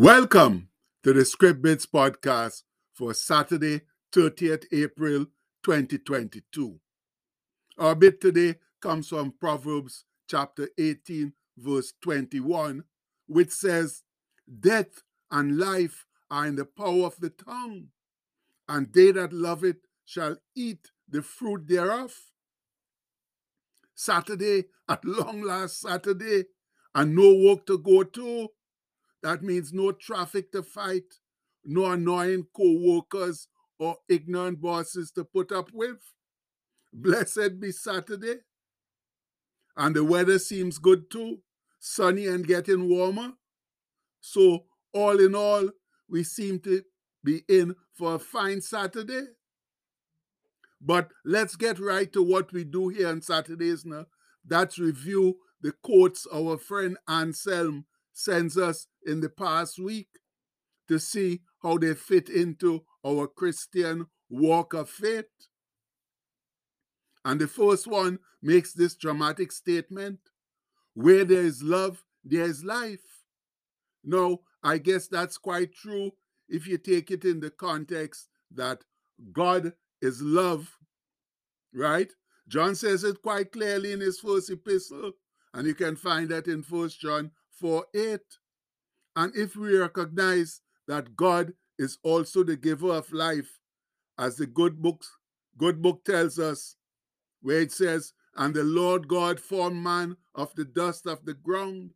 Welcome to the Script Bits podcast for Saturday, 30th April 2022. Our bit today comes from Proverbs chapter 18, verse 21, which says, Death and life are in the power of the tongue, and they that love it shall eat the fruit thereof. Saturday, at long last Saturday, and no work to go to that means no traffic to fight, no annoying co workers or ignorant bosses to put up with. Blessed be Saturday. And the weather seems good too, sunny and getting warmer. So, all in all, we seem to be in for a fine Saturday. But let's get right to what we do here on Saturdays now. That's review the quotes our friend Anselm sends us in the past week to see how they fit into our Christian walk of faith. And the first one makes this dramatic statement where there is love, there is life. Now, I guess that's quite true if you take it in the context that God is love, right? John says it quite clearly in his first epistle, and you can find that in First John for it. And if we recognize that God is also the giver of life, as the good books, good book tells us, where it says, And the Lord God formed man of the dust of the ground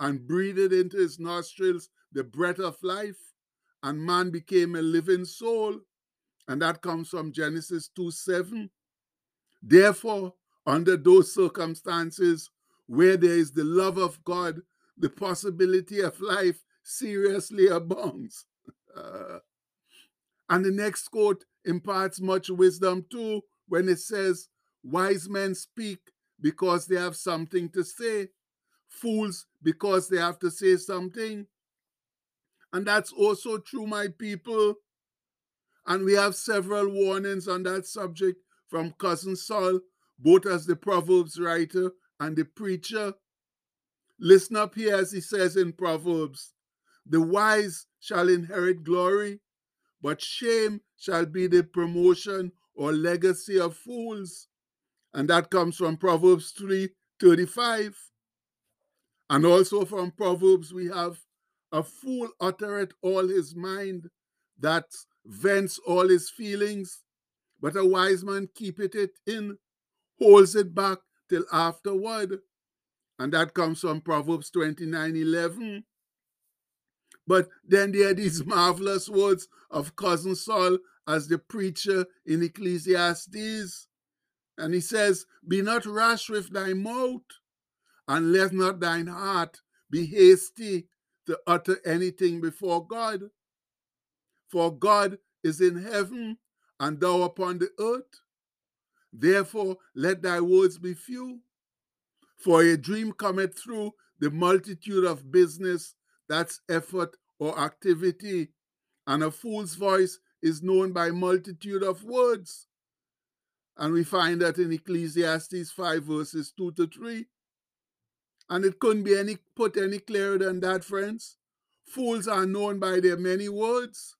and breathed into his nostrils the breath of life, and man became a living soul. And that comes from Genesis 2 7. Therefore, under those circumstances where there is the love of God the possibility of life seriously abounds. Uh, and the next quote imparts much wisdom too when it says, Wise men speak because they have something to say, fools because they have to say something. And that's also true, my people. And we have several warnings on that subject from Cousin Sol, both as the Proverbs writer and the preacher. Listen up here as he says in Proverbs The wise shall inherit glory, but shame shall be the promotion or legacy of fools. And that comes from Proverbs 3 35. And also from Proverbs, we have a fool uttereth all his mind, that vents all his feelings, but a wise man keepeth it in, holds it back till afterward. And that comes from Proverbs 29 11. Hmm. But then there are these marvelous words of Cousin Sol as the preacher in Ecclesiastes. And he says, Be not rash with thy mouth, and let not thine heart be hasty to utter anything before God. For God is in heaven, hmm. and thou upon the earth. Therefore, let thy words be few. For a dream cometh through the multitude of business, that's effort or activity, and a fool's voice is known by multitude of words. And we find that in Ecclesiastes 5, verses 2 to 3. And it couldn't be any put any clearer than that, friends. Fools are known by their many words.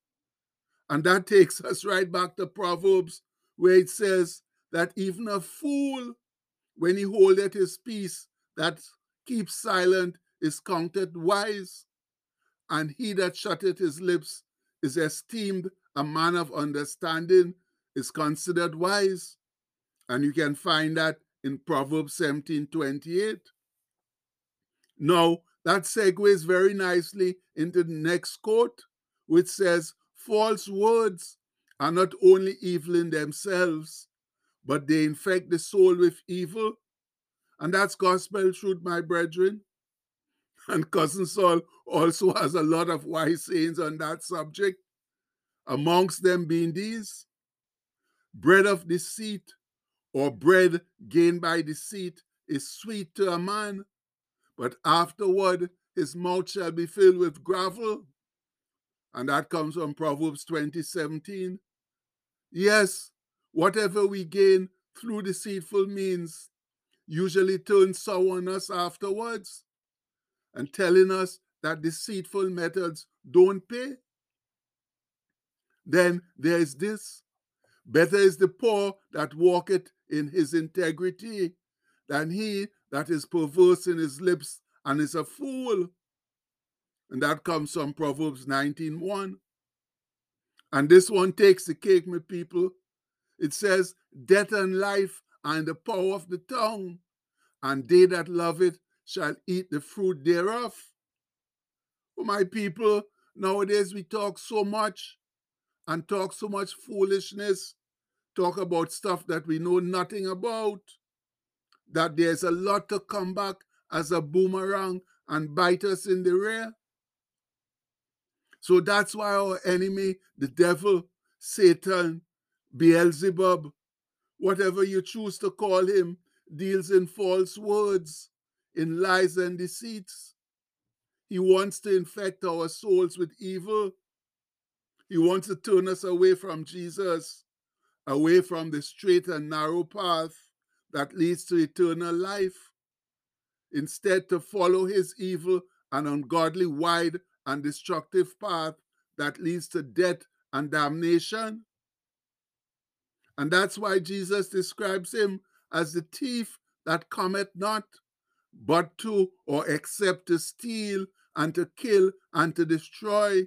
And that takes us right back to Proverbs, where it says that even a fool when he holdeth his peace, that keeps silent is counted wise, and he that shutteth his lips is esteemed a man of understanding, is considered wise. And you can find that in Proverbs 17 28. Now, that segues very nicely into the next quote, which says, False words are not only evil in themselves, but they infect the soul with evil. And that's gospel truth, my brethren. And Cousin Sol also has a lot of wise sayings on that subject, amongst them being these bread of deceit or bread gained by deceit is sweet to a man, but afterward his mouth shall be filled with gravel. And that comes from Proverbs 20 17. Yes, Whatever we gain through deceitful means usually turns sour on us afterwards and telling us that deceitful methods don't pay. Then there is this Better is the poor that walketh in his integrity than he that is perverse in his lips and is a fool. And that comes from Proverbs 19.1. And this one takes the cake, my people. It says, Death and life are in the power of the tongue, and they that love it shall eat the fruit thereof. For my people, nowadays we talk so much and talk so much foolishness, talk about stuff that we know nothing about, that there's a lot to come back as a boomerang and bite us in the rear. So that's why our enemy, the devil, Satan, Beelzebub, whatever you choose to call him, deals in false words, in lies and deceits. He wants to infect our souls with evil. He wants to turn us away from Jesus, away from the straight and narrow path that leads to eternal life. Instead, to follow his evil and ungodly, wide and destructive path that leads to death and damnation. And that's why Jesus describes him as the thief that cometh not, but to or except to steal and to kill and to destroy.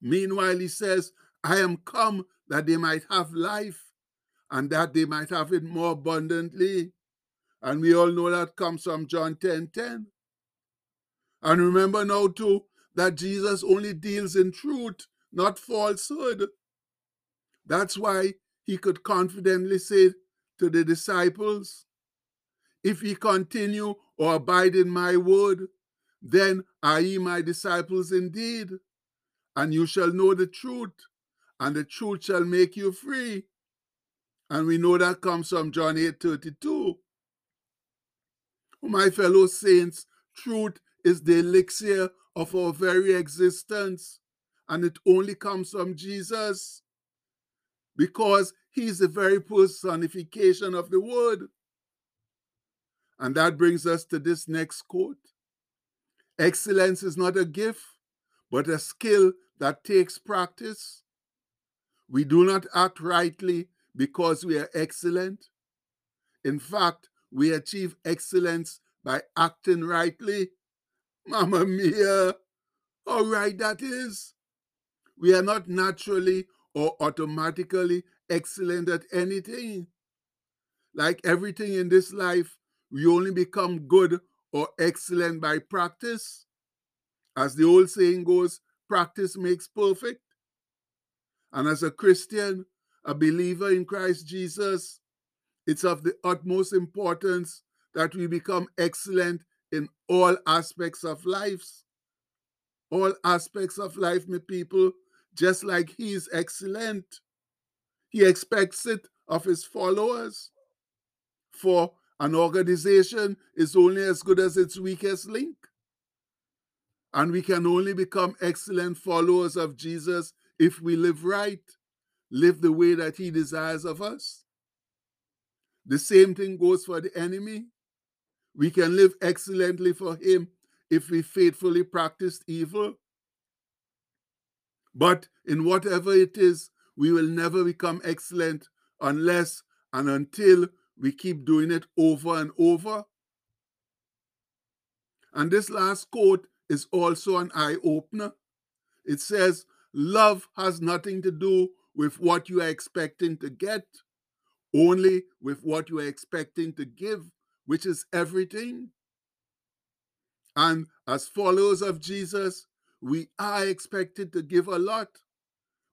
Meanwhile, he says, I am come that they might have life and that they might have it more abundantly. And we all know that comes from John 10 10. And remember now, too, that Jesus only deals in truth, not falsehood. That's why he could confidently say to the disciples, If ye continue or abide in my word, then are ye my disciples indeed, and you shall know the truth, and the truth shall make you free. And we know that comes from John 8 32. My fellow saints, truth is the elixir of our very existence, and it only comes from Jesus because he's the very personification of the word. And that brings us to this next quote Excellence is not a gift, but a skill that takes practice. We do not act rightly because we are excellent. In fact, we achieve excellence by acting rightly. Mamma mia, how right that is. We are not naturally or automatically excellent at anything. Like everything in this life, we only become good or excellent by practice. As the old saying goes, practice makes perfect. And as a Christian, a believer in Christ Jesus, it's of the utmost importance that we become excellent in all aspects of lives. All aspects of life, my people, just like he is excellent. He expects it of his followers. For an organization is only as good as its weakest link. And we can only become excellent followers of Jesus if we live right, live the way that he desires of us. The same thing goes for the enemy. We can live excellently for him if we faithfully practice evil. But in whatever it is, we will never become excellent unless and until we keep doing it over and over. And this last quote is also an eye opener. It says, Love has nothing to do with what you are expecting to get, only with what you are expecting to give, which is everything. And as followers of Jesus, we are expected to give a lot,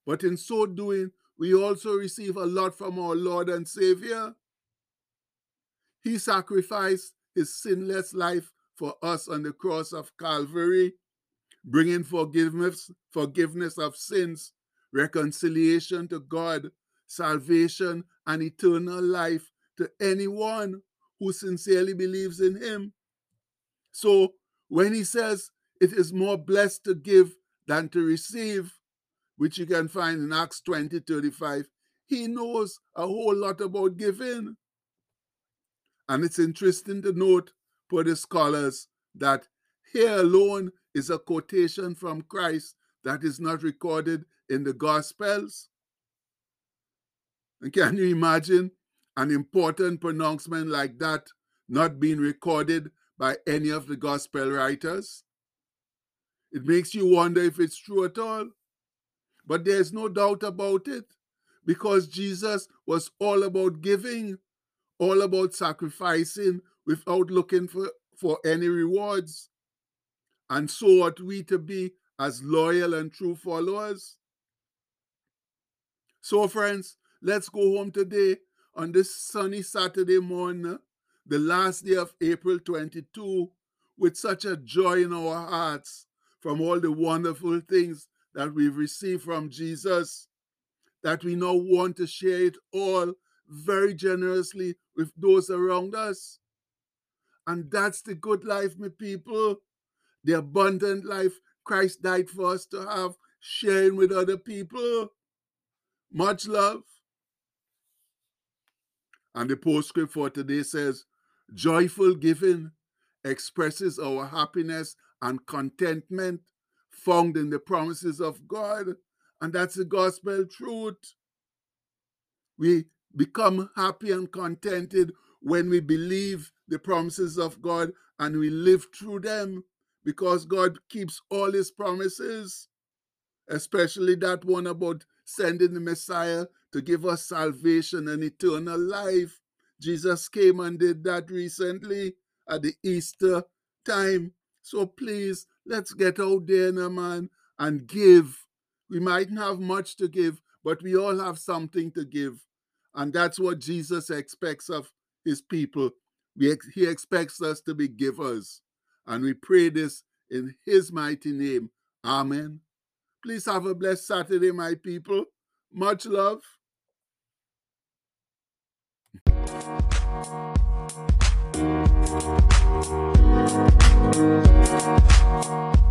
but in so doing, we also receive a lot from our Lord and Savior. He sacrificed his sinless life for us on the cross of Calvary, bringing forgiveness, forgiveness of sins, reconciliation to God, salvation, and eternal life to anyone who sincerely believes in him. So when he says it is more blessed to give than to receive, which you can find in Acts 20 35. He knows a whole lot about giving. And it's interesting to note for the scholars that here alone is a quotation from Christ that is not recorded in the Gospels. And can you imagine an important pronouncement like that not being recorded by any of the Gospel writers? It makes you wonder if it's true at all. But there's no doubt about it because Jesus was all about giving, all about sacrificing without looking for, for any rewards. And so ought we to be as loyal and true followers. So, friends, let's go home today on this sunny Saturday morning, the last day of April 22, with such a joy in our hearts from all the wonderful things that we've received from Jesus, that we now want to share it all very generously with those around us. And that's the good life, my people. The abundant life Christ died for us to have, sharing with other people. Much love. And the postscript for today says, Joyful giving expresses our happiness and contentment found in the promises of God. And that's the gospel truth. We become happy and contented when we believe the promises of God and we live through them because God keeps all his promises, especially that one about sending the Messiah to give us salvation and eternal life. Jesus came and did that recently at the Easter time. So please, let's get out there now, man, and give. We mightn't have much to give, but we all have something to give. And that's what Jesus expects of his people. We, he expects us to be givers. And we pray this in his mighty name. Amen. Please have a blessed Saturday, my people. Much love. We'll be right.